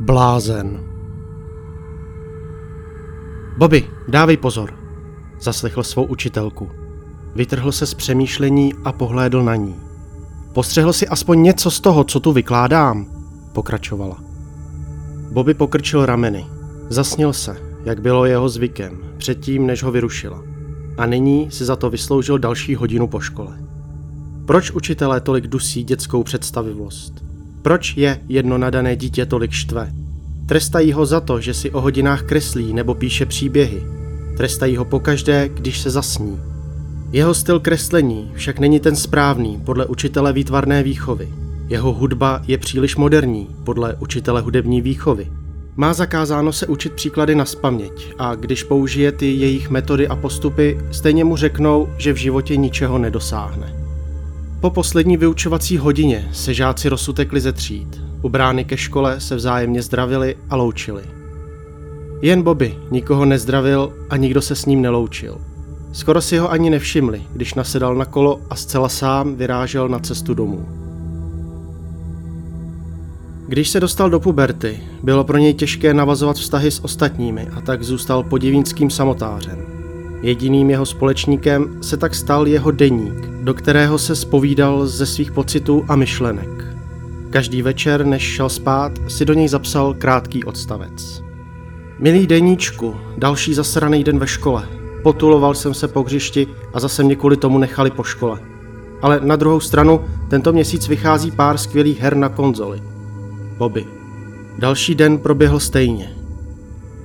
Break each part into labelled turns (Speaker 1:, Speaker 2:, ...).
Speaker 1: Blázen. Bobby, dávej pozor, zaslechl svou učitelku. Vytrhl se z přemýšlení a pohlédl na ní. Postřehl si aspoň něco z toho, co tu vykládám, pokračovala. Bobby pokrčil rameny. Zasnil se, jak bylo jeho zvykem, předtím, než ho vyrušila. A nyní si za to vysloužil další hodinu po škole. Proč učitelé tolik dusí dětskou představivost? Proč je jedno nadané dítě tolik štve? Trestají ho za to, že si o hodinách kreslí nebo píše příběhy. Trestají ho pokaždé, když se zasní. Jeho styl kreslení však není ten správný podle učitele výtvarné výchovy. Jeho hudba je příliš moderní podle učitele hudební výchovy. Má zakázáno se učit příklady na spaměť a když použije ty jejich metody a postupy, stejně mu řeknou, že v životě ničeho nedosáhne. Po poslední vyučovací hodině se žáci rozsutekli ze tříd. U brány ke škole se vzájemně zdravili a loučili. Jen Bobby nikoho nezdravil a nikdo se s ním neloučil. Skoro si ho ani nevšimli, když nasedal na kolo a zcela sám vyrážel na cestu domů. Když se dostal do puberty, bylo pro něj těžké navazovat vztahy s ostatními a tak zůstal podivínským samotářem. Jediným jeho společníkem se tak stal jeho deník, do kterého se spovídal ze svých pocitů a myšlenek. Každý večer, než šel spát, si do něj zapsal krátký odstavec. Milý deníčku, další zasraný den ve škole. Potuloval jsem se po hřišti a zase mě kvůli tomu nechali po škole. Ale na druhou stranu, tento měsíc vychází pár skvělých her na konzoli. Bobby. Další den proběhl stejně.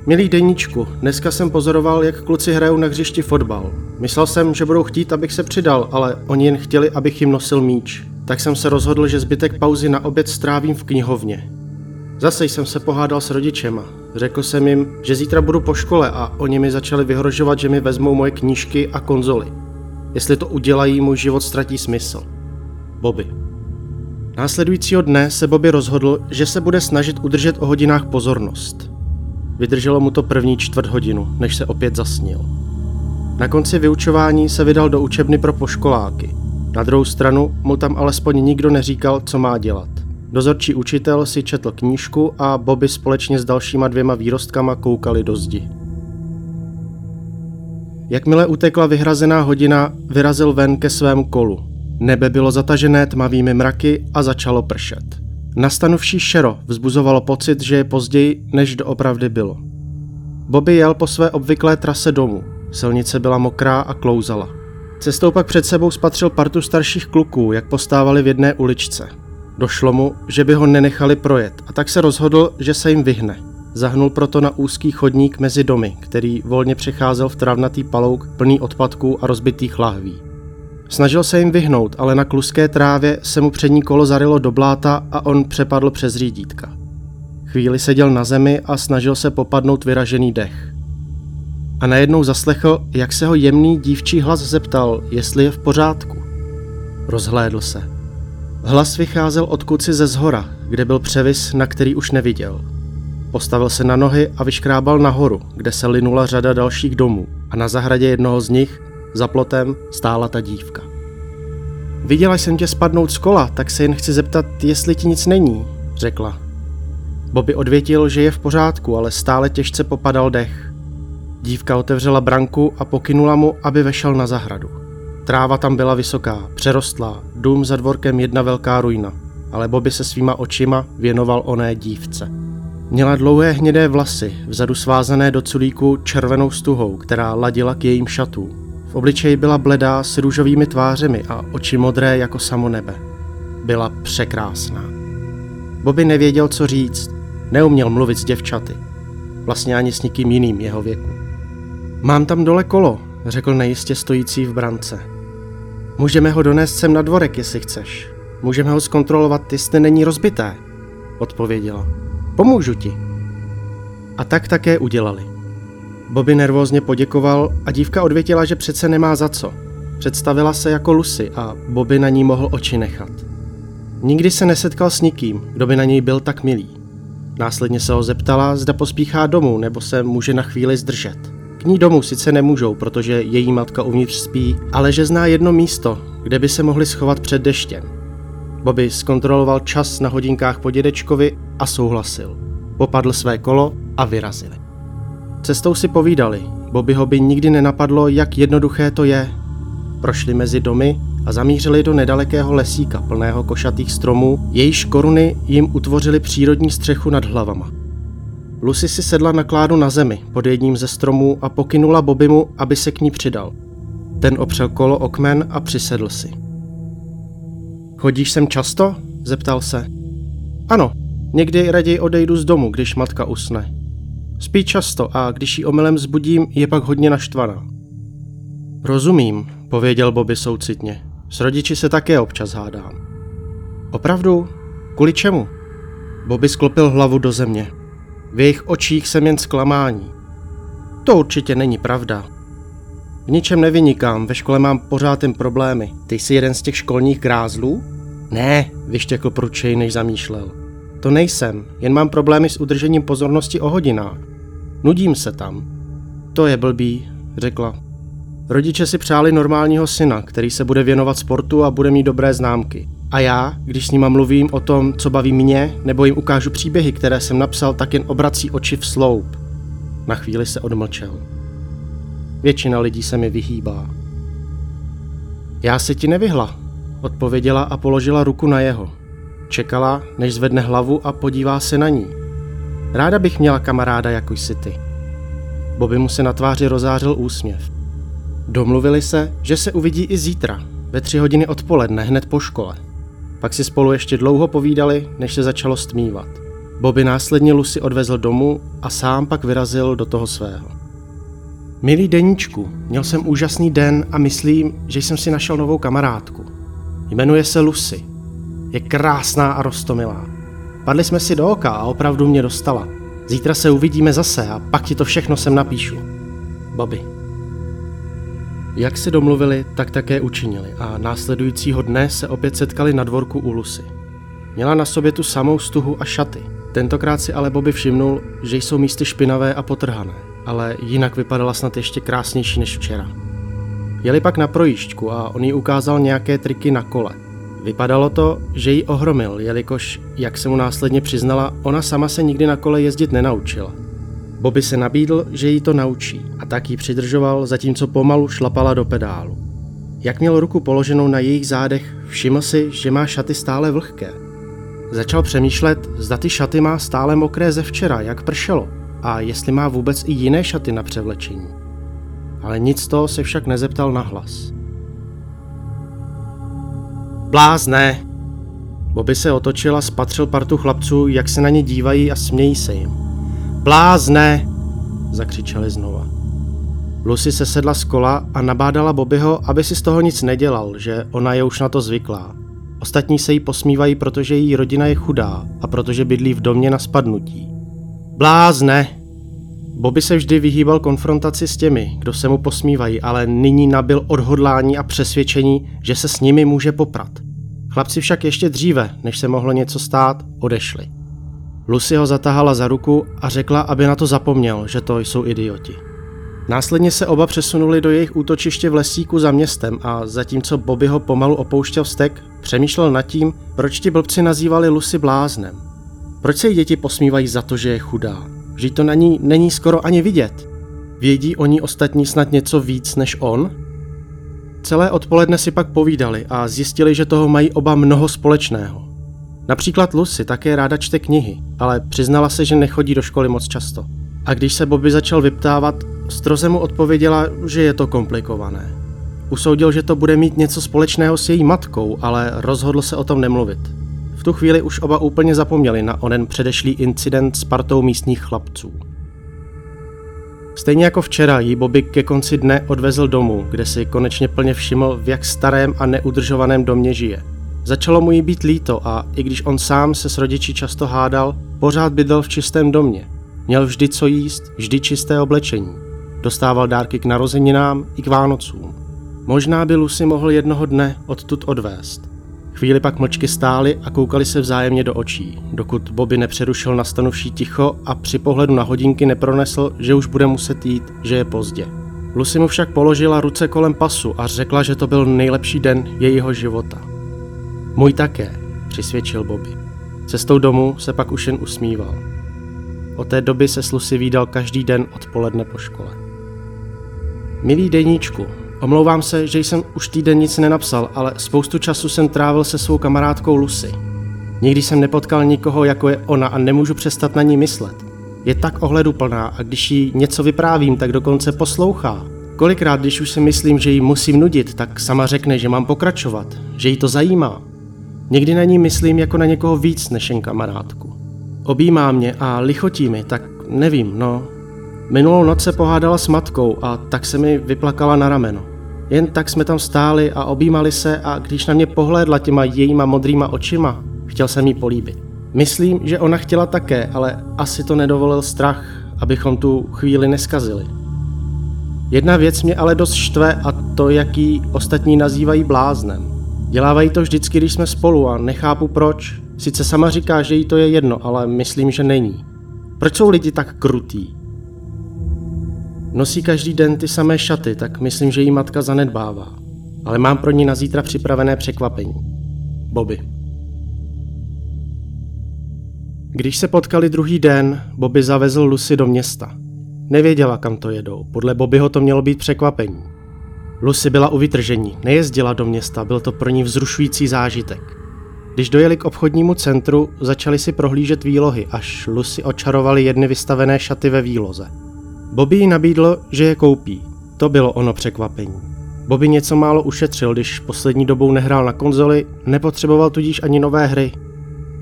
Speaker 1: Milý deníčku, dneska jsem pozoroval, jak kluci hrajou na hřišti fotbal. Myslel jsem, že budou chtít, abych se přidal, ale oni jen chtěli, abych jim nosil míč. Tak jsem se rozhodl, že zbytek pauzy na oběd strávím v knihovně. Zase jsem se pohádal s rodičema. Řekl jsem jim, že zítra budu po škole a oni mi začali vyhrožovat, že mi vezmou moje knížky a konzoly. Jestli to udělají, můj život ztratí smysl. Bobby. Následujícího dne se Bobby rozhodl, že se bude snažit udržet o hodinách pozornost. Vydrželo mu to první čtvrt hodinu, než se opět zasnil. Na konci vyučování se vydal do učebny pro poškoláky. Na druhou stranu mu tam alespoň nikdo neříkal, co má dělat. Dozorčí učitel si četl knížku a Bobby společně s dalšíma dvěma výrostkama koukali do zdi. Jakmile utekla vyhrazená hodina, vyrazil ven ke svému kolu. Nebe bylo zatažené tmavými mraky a začalo pršet. Nastanuvší šero vzbuzovalo pocit, že je později, než doopravdy bylo. Bobby jel po své obvyklé trase domů. Silnice byla mokrá a klouzala. Cestou pak před sebou spatřil partu starších kluků, jak postávali v jedné uličce. Došlo mu, že by ho nenechali projet a tak se rozhodl, že se jim vyhne. Zahnul proto na úzký chodník mezi domy, který volně přecházel v travnatý palouk plný odpadků a rozbitých lahví. Snažil se jim vyhnout, ale na kluské trávě se mu přední kolo zarilo do bláta a on přepadl přes řídítka. Chvíli seděl na zemi a snažil se popadnout vyražený dech. A najednou zaslechl, jak se ho jemný dívčí hlas zeptal, jestli je v pořádku. Rozhlédl se. Hlas vycházel od kuci ze zhora, kde byl převis, na který už neviděl. Postavil se na nohy a vyškrábal nahoru, kde se linula řada dalších domů a na zahradě jednoho z nich za plotem stála ta dívka. Viděla jsem tě spadnout z kola, tak se jen chci zeptat, jestli ti nic není, řekla. Bobby odvětil, že je v pořádku, ale stále těžce popadal dech. Dívka otevřela branku a pokynula mu, aby vešel na zahradu. Tráva tam byla vysoká, přerostlá, dům za dvorkem jedna velká ruina, ale Bobby se svýma očima věnoval oné dívce. Měla dlouhé hnědé vlasy, vzadu svázané do culíku červenou stuhou, která ladila k jejím šatům. V obličeji byla bledá s růžovými tvářemi a oči modré jako samo nebe. Byla překrásná. Bobby nevěděl, co říct. Neuměl mluvit s děvčaty. Vlastně ani s nikým jiným jeho věku. Mám tam dole kolo, řekl nejistě stojící v brance. Můžeme ho donést sem na dvorek, jestli chceš. Můžeme ho zkontrolovat, jestli není rozbité, odpověděla. Pomůžu ti. A tak také udělali. Bobby nervózně poděkoval a dívka odvětila, že přece nemá za co. Představila se jako Lucy a Bobby na ní mohl oči nechat. Nikdy se nesetkal s nikým, kdo by na něj byl tak milý. Následně se ho zeptala, zda pospíchá domů nebo se může na chvíli zdržet. K ní domů sice nemůžou, protože její matka uvnitř spí, ale že zná jedno místo, kde by se mohli schovat před deštěm. Bobby zkontroloval čas na hodinkách po dědečkovi a souhlasil. popadl své kolo a vyrazili. Cestou si povídali, Bobbyho by nikdy nenapadlo, jak jednoduché to je. Prošli mezi domy a zamířili do nedalekého lesíka plného košatých stromů, jejíž koruny jim utvořili přírodní střechu nad hlavama. Lucy si sedla na kládu na zemi pod jedním ze stromů a pokynula Bobimu, aby se k ní přidal. Ten opřel kolo o kmen a přisedl si. Chodíš sem často? zeptal se. Ano, někdy raději odejdu z domu, když matka usne. Spí často a když ji omylem zbudím, je pak hodně naštvaná. Rozumím, pověděl Bobby soucitně. S rodiči se také občas hádám. Opravdu? Kvůli čemu? Bobby sklopil hlavu do země. V jejich očích jsem jen zklamání. To určitě není pravda. V ničem nevynikám, ve škole mám pořád jen problémy. Ty jsi jeden z těch školních grázlů? Ne, vyštěkl pručej, než zamýšlel. To nejsem, jen mám problémy s udržením pozornosti o hodinách. Nudím se tam. To je blbý, řekla. Rodiče si přáli normálního syna, který se bude věnovat sportu a bude mít dobré známky. A já, když s nima mluvím o tom, co baví mě, nebo jim ukážu příběhy, které jsem napsal, tak jen obrací oči v sloup. Na chvíli se odmlčel. Většina lidí se mi vyhýbá. Já se ti nevyhla, odpověděla a položila ruku na jeho. Čekala, než zvedne hlavu a podívá se na ní. Ráda bych měla kamaráda jako jsi ty. Bobby mu se na tváři rozářil úsměv. Domluvili se, že se uvidí i zítra, ve tři hodiny odpoledne, hned po škole. Pak si spolu ještě dlouho povídali, než se začalo stmívat. Bobby následně Lucy odvezl domů a sám pak vyrazil do toho svého. Milý deníčku, měl jsem úžasný den a myslím, že jsem si našel novou kamarádku. Jmenuje se Lucy. Je krásná a rostomilá. Padli jsme si do oka a opravdu mě dostala. Zítra se uvidíme zase a pak ti to všechno sem napíšu. Bobby. Jak se domluvili, tak také učinili a následujícího dne se opět setkali na dvorku u Lucy. Měla na sobě tu samou stuhu a šaty. Tentokrát si ale Bobby všimnul, že jsou místy špinavé a potrhané, ale jinak vypadala snad ještě krásnější než včera. Jeli pak na projížďku a on jí ukázal nějaké triky na kole. Vypadalo to, že ji ohromil, jelikož, jak se mu následně přiznala, ona sama se nikdy na kole jezdit nenaučila. Bobby se nabídl, že jí to naučí a tak ji přidržoval, zatímco pomalu šlapala do pedálu. Jak měl ruku položenou na jejich zádech, všiml si, že má šaty stále vlhké. Začal přemýšlet, zda ty šaty má stále mokré ze včera, jak pršelo, a jestli má vůbec i jiné šaty na převlečení. Ale nic z toho se však nezeptal na hlas. Blázne! Bobby se otočil a spatřil partu chlapců, jak se na ně dívají a smějí se jim. Blázne! zakřičeli znova. Lucy se sedla z kola a nabádala Bobbyho, aby si z toho nic nedělal, že ona je už na to zvyklá. Ostatní se jí posmívají, protože její rodina je chudá a protože bydlí v domě na spadnutí. Blázne! Bobby se vždy vyhýbal konfrontaci s těmi, kdo se mu posmívají, ale nyní nabil odhodlání a přesvědčení, že se s nimi může poprat. Chlapci však ještě dříve, než se mohlo něco stát, odešli. Lucy ho zatahala za ruku a řekla, aby na to zapomněl, že to jsou idioti. Následně se oba přesunuli do jejich útočiště v lesíku za městem a zatímco Bobby ho pomalu opouštěl vztek, přemýšlel nad tím, proč ti blbci nazývali Lucy bláznem. Proč se jí děti posmívají za to, že je chudá? Vždyť to na ní není skoro ani vidět. Vědí o ní ostatní snad něco víc než on? Celé odpoledne si pak povídali a zjistili, že toho mají oba mnoho společného. Například Lucy také ráda čte knihy, ale přiznala se, že nechodí do školy moc často. A když se Bobby začal vyptávat, stroze mu odpověděla, že je to komplikované. Usoudil, že to bude mít něco společného s její matkou, ale rozhodl se o tom nemluvit. V tu chvíli už oba úplně zapomněli na onen předešlý incident s partou místních chlapců. Stejně jako včera jí Bobby ke konci dne odvezl domů, kde si konečně plně všiml, v jak starém a neudržovaném domě žije. Začalo mu jí být líto a i když on sám se s rodiči často hádal, pořád bydlel v čistém domě. Měl vždy co jíst, vždy čisté oblečení. Dostával dárky k narozeninám i k Vánocům. Možná by Lucy mohl jednoho dne odtud odvést. Chvíli pak mlčky stáli a koukali se vzájemně do očí, dokud Bobby nepřerušil nastanuvší ticho a při pohledu na hodinky nepronesl, že už bude muset jít, že je pozdě. Lucy mu však položila ruce kolem pasu a řekla, že to byl nejlepší den jejího života. Můj také, přisvědčil Bobby. Cestou domů se pak už jen usmíval. Od té doby se s Lucy výdal každý den odpoledne po škole. Milý deníčku, omlouvám se, že jsem už týden nic nenapsal, ale spoustu času jsem trávil se svou kamarádkou Lucy. Nikdy jsem nepotkal nikoho, jako je ona a nemůžu přestat na ní myslet. Je tak ohleduplná a když jí něco vyprávím, tak dokonce poslouchá. Kolikrát, když už si myslím, že jí musím nudit, tak sama řekne, že mám pokračovat, že jí to zajímá. Někdy na ní myslím jako na někoho víc než jen kamarádku. Objímá mě a lichotí mi, tak nevím, no. Minulou noc se pohádala s matkou a tak se mi vyplakala na rameno. Jen tak jsme tam stáli a objímali se a když na mě pohlédla těma jejíma modrýma očima, chtěl jsem jí políbit. Myslím, že ona chtěla také, ale asi to nedovolil strach, abychom tu chvíli neskazili. Jedna věc mě ale dost štve a to, jaký ostatní nazývají bláznem. Dělávají to vždycky, když jsme spolu a nechápu proč. Sice sama říká, že jí to je jedno, ale myslím, že není. Proč jsou lidi tak krutí? Nosí každý den ty samé šaty, tak myslím, že jí matka zanedbává. Ale mám pro ní na zítra připravené překvapení. Bobby. Když se potkali druhý den, Bobby zavezl Lucy do města. Nevěděla, kam to jedou, podle Bobbyho to mělo být překvapení. Lucy byla u vytržení, nejezdila do města, byl to pro ní vzrušující zážitek. Když dojeli k obchodnímu centru, začali si prohlížet výlohy, až Lucy očarovali jedny vystavené šaty ve výloze. Bobby jí nabídl, že je koupí. To bylo ono překvapení. Bobby něco málo ušetřil, když poslední dobou nehrál na konzoli, nepotřeboval tudíž ani nové hry.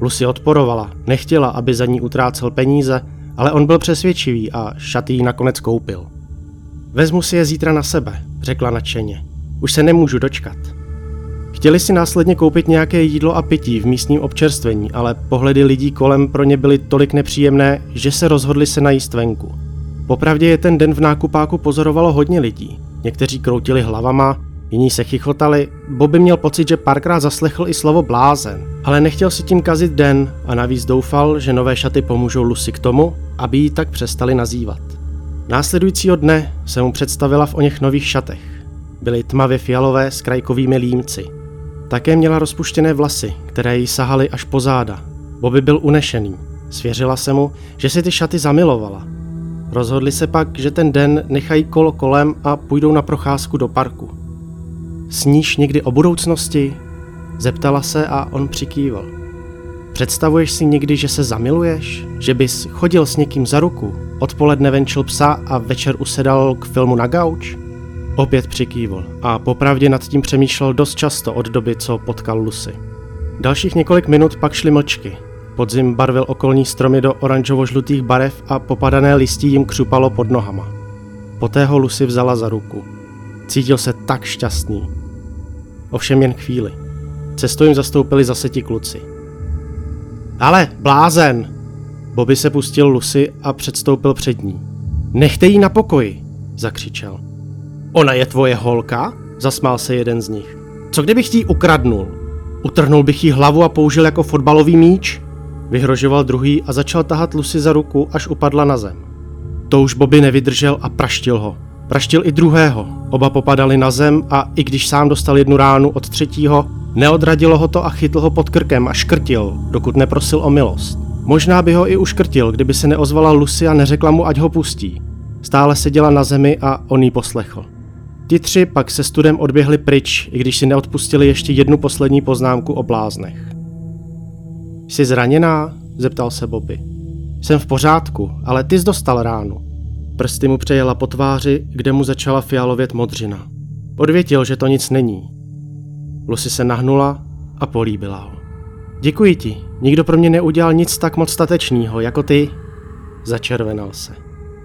Speaker 1: Lucy odporovala, nechtěla, aby za ní utrácel peníze, ale on byl přesvědčivý a šaty jí nakonec koupil. Vezmu si je zítra na sebe, řekla nadšeně. Už se nemůžu dočkat. Chtěli si následně koupit nějaké jídlo a pití v místním občerstvení, ale pohledy lidí kolem pro ně byly tolik nepříjemné, že se rozhodli se najíst venku. Popravdě je ten den v nákupáku pozorovalo hodně lidí. Někteří kroutili hlavama, jiní se chichotali. Bobby měl pocit, že párkrát zaslechl i slovo blázen, ale nechtěl si tím kazit den a navíc doufal, že nové šaty pomůžou Lucy k tomu, aby ji tak přestali nazývat. Následujícího dne se mu představila v o něch nových šatech. Byly tmavě fialové s krajkovými límci. Také měla rozpuštěné vlasy, které jí sahaly až po záda. Bobby byl unešený. Svěřila se mu, že si ty šaty zamilovala. Rozhodli se pak, že ten den nechají kolo kolem a půjdou na procházku do parku. Sníš někdy o budoucnosti? Zeptala se a on přikývil. Představuješ si někdy, že se zamiluješ? Že bys chodil s někým za ruku, odpoledne venčil psa a večer usedal k filmu na gauč? Opět přikývl a popravdě nad tím přemýšlel dost často od doby, co potkal Lucy. Dalších několik minut pak šly mlčky. Podzim barvil okolní stromy do oranžovo-žlutých barev a popadané listí jim křupalo pod nohama. Poté ho Lucy vzala za ruku. Cítil se tak šťastný. Ovšem jen chvíli. Cestu jim zastoupili zase ti kluci. Ale, blázen! Bobby se pustil Lucy a předstoupil před ní. Nechte jí na pokoji, zakřičel. Ona je tvoje holka? Zasmál se jeden z nich. Co kdybych jí ukradnul? Utrhnul bych jí hlavu a použil jako fotbalový míč? Vyhrožoval druhý a začal tahat Lucy za ruku, až upadla na zem. To už Bobby nevydržel a praštil ho. Praštil i druhého. Oba popadali na zem a i když sám dostal jednu ránu od třetího, neodradilo ho to a chytl ho pod krkem a škrtil, dokud neprosil o milost. Možná by ho i uškrtil, kdyby se neozvala Lucy a neřekla mu, ať ho pustí. Stále seděla na zemi a on jí poslechl. Ti tři pak se studem odběhli pryč, i když si neodpustili ještě jednu poslední poznámku o bláznech. Jsi zraněná? zeptal se Bobby. Jsem v pořádku, ale ty jsi dostal ránu. Prsty mu přejela po tváři, kde mu začala fialovět modřina. Odvětil, že to nic není. Lucy se nahnula a políbila ho. Děkuji ti, nikdo pro mě neudělal nic tak moc statečného jako ty. Začervenal se.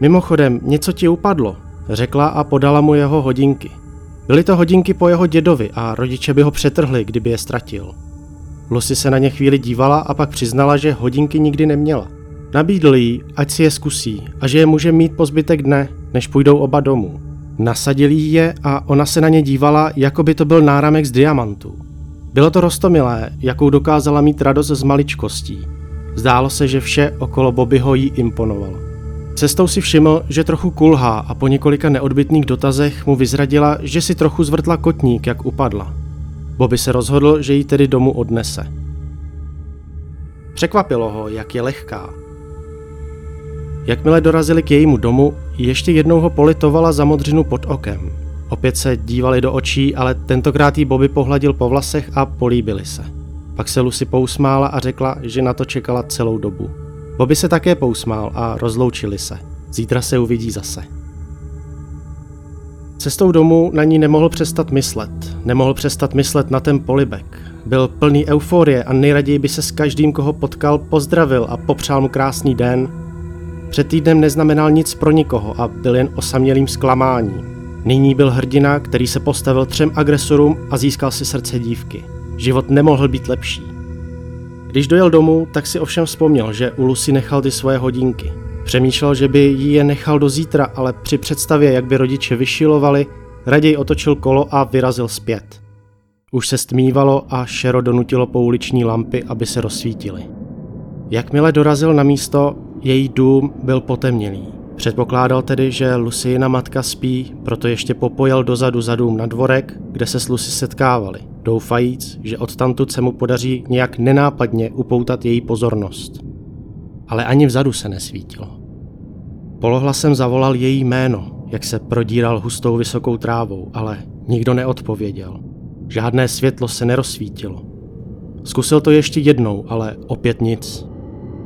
Speaker 1: Mimochodem, něco ti upadlo, řekla a podala mu jeho hodinky. Byly to hodinky po jeho dědovi a rodiče by ho přetrhli, kdyby je ztratil. Lucy se na ně chvíli dívala a pak přiznala, že hodinky nikdy neměla. Nabídl jí, ať si je zkusí a že je může mít po zbytek dne, než půjdou oba domů. Nasadili jí je a ona se na ně dívala, jako by to byl náramek z diamantů. Bylo to rostomilé, jakou dokázala mít radost z maličkostí. Zdálo se, že vše okolo Bobbyho jí imponovalo. Cestou si všiml, že trochu kulhá a po několika neodbitných dotazech mu vyzradila, že si trochu zvrtla kotník, jak upadla. Bobby se rozhodl, že ji tedy domů odnese. Překvapilo ho, jak je lehká. Jakmile dorazili k jejímu domu, ještě jednou ho politovala za modřinu pod okem. Opět se dívali do očí, ale tentokrát jí Bobby pohladil po vlasech a políbili se. Pak se Lucy pousmála a řekla, že na to čekala celou dobu. Bobby se také pousmál a rozloučili se. Zítra se uvidí zase. Cestou domů na ní nemohl přestat myslet. Nemohl přestat myslet na ten polibek. Byl plný euforie a nejraději by se s každým, koho potkal, pozdravil a popřál mu krásný den. Před týdnem neznamenal nic pro nikoho a byl jen osamělým zklamáním. Nyní byl hrdina, který se postavil třem agresorům a získal si srdce dívky. Život nemohl být lepší. Když dojel domů, tak si ovšem vzpomněl, že u Lucy nechal ty svoje hodinky. Přemýšlel, že by jí je nechal do zítra, ale při představě, jak by rodiče vyšilovali, raději otočil kolo a vyrazil zpět. Už se stmívalo a Šero donutilo pouliční lampy, aby se rozsvítily. Jakmile dorazil na místo, její dům byl potemnělý. Předpokládal tedy, že Lucyina matka spí, proto ještě popojel dozadu za dům na dvorek, kde se s Lucy setkávali, doufajíc, že odtamtud se mu podaří nějak nenápadně upoutat její pozornost. Ale ani vzadu se nesvítilo. Polohlasem zavolal její jméno, jak se prodíral hustou vysokou trávou, ale nikdo neodpověděl. Žádné světlo se nerozsvítilo. Zkusil to ještě jednou, ale opět nic.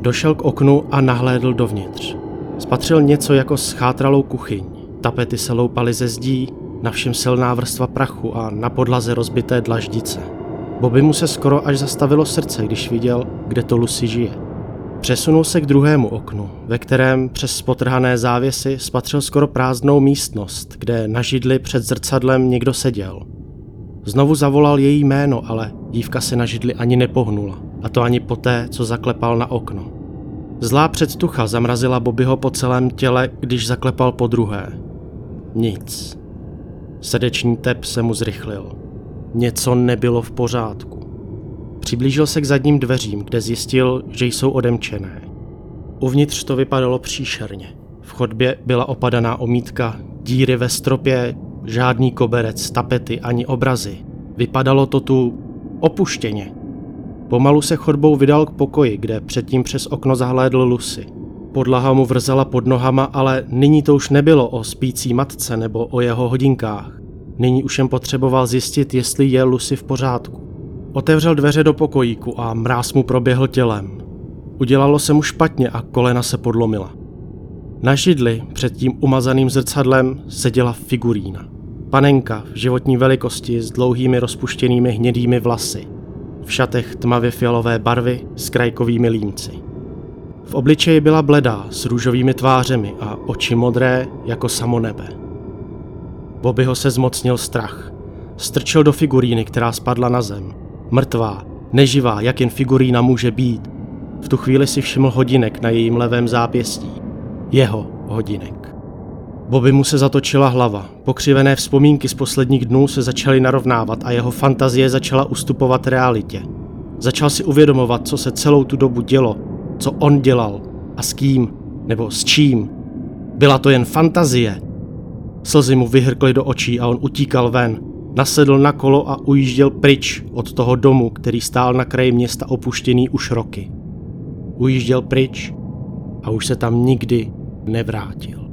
Speaker 1: Došel k oknu a nahlédl dovnitř. Spatřil něco jako schátralou kuchyň. Tapety se loupaly ze zdí, na všem silná vrstva prachu a na podlaze rozbité dlaždice. Bobby mu se skoro až zastavilo srdce, když viděl, kde to Lucy žije. Přesunul se k druhému oknu, ve kterém přes spotrhané závěsy spatřil skoro prázdnou místnost, kde na židli před zrcadlem někdo seděl. Znovu zavolal její jméno, ale dívka se na židli ani nepohnula, a to ani poté, co zaklepal na okno. Zlá předtucha zamrazila Bobbyho po celém těle, když zaklepal po druhé. Nic. Srdeční tep se mu zrychlil. Něco nebylo v pořádku. Přiblížil se k zadním dveřím, kde zjistil, že jsou odemčené. Uvnitř to vypadalo příšerně. V chodbě byla opadaná omítka, díry ve stropě, žádný koberec, tapety ani obrazy. Vypadalo to tu opuštěně. Pomalu se chodbou vydal k pokoji, kde předtím přes okno zahlédl Lucy. Podlaha mu vrzala pod nohama, ale nyní to už nebylo o spící matce nebo o jeho hodinkách. Nyní už jen potřeboval zjistit, jestli je Lucy v pořádku. Otevřel dveře do pokojíku a mráz mu proběhl tělem. Udělalo se mu špatně a kolena se podlomila. Na židli před tím umazaným zrcadlem seděla figurína. Panenka v životní velikosti s dlouhými rozpuštěnými hnědými vlasy. V šatech tmavě fialové barvy s krajkovými límci. V obličeji byla bledá s růžovými tvářemi a oči modré jako samo nebe. Bobbyho se zmocnil strach. Strčil do figuríny, která spadla na zem. Mrtvá, neživá, jak jen figurína může být. V tu chvíli si všiml hodinek na jejím levém zápěstí. Jeho hodinek. Bobby mu se zatočila hlava. Pokřivené vzpomínky z posledních dnů se začaly narovnávat a jeho fantazie začala ustupovat realitě. Začal si uvědomovat, co se celou tu dobu dělo, co on dělal a s kým, nebo s čím. Byla to jen fantazie. Slzy mu vyhrkly do očí a on utíkal ven. Nasedl na kolo a ujížděl pryč od toho domu, který stál na kraji města opuštěný už roky. Ujížděl pryč a už se tam nikdy nevrátil.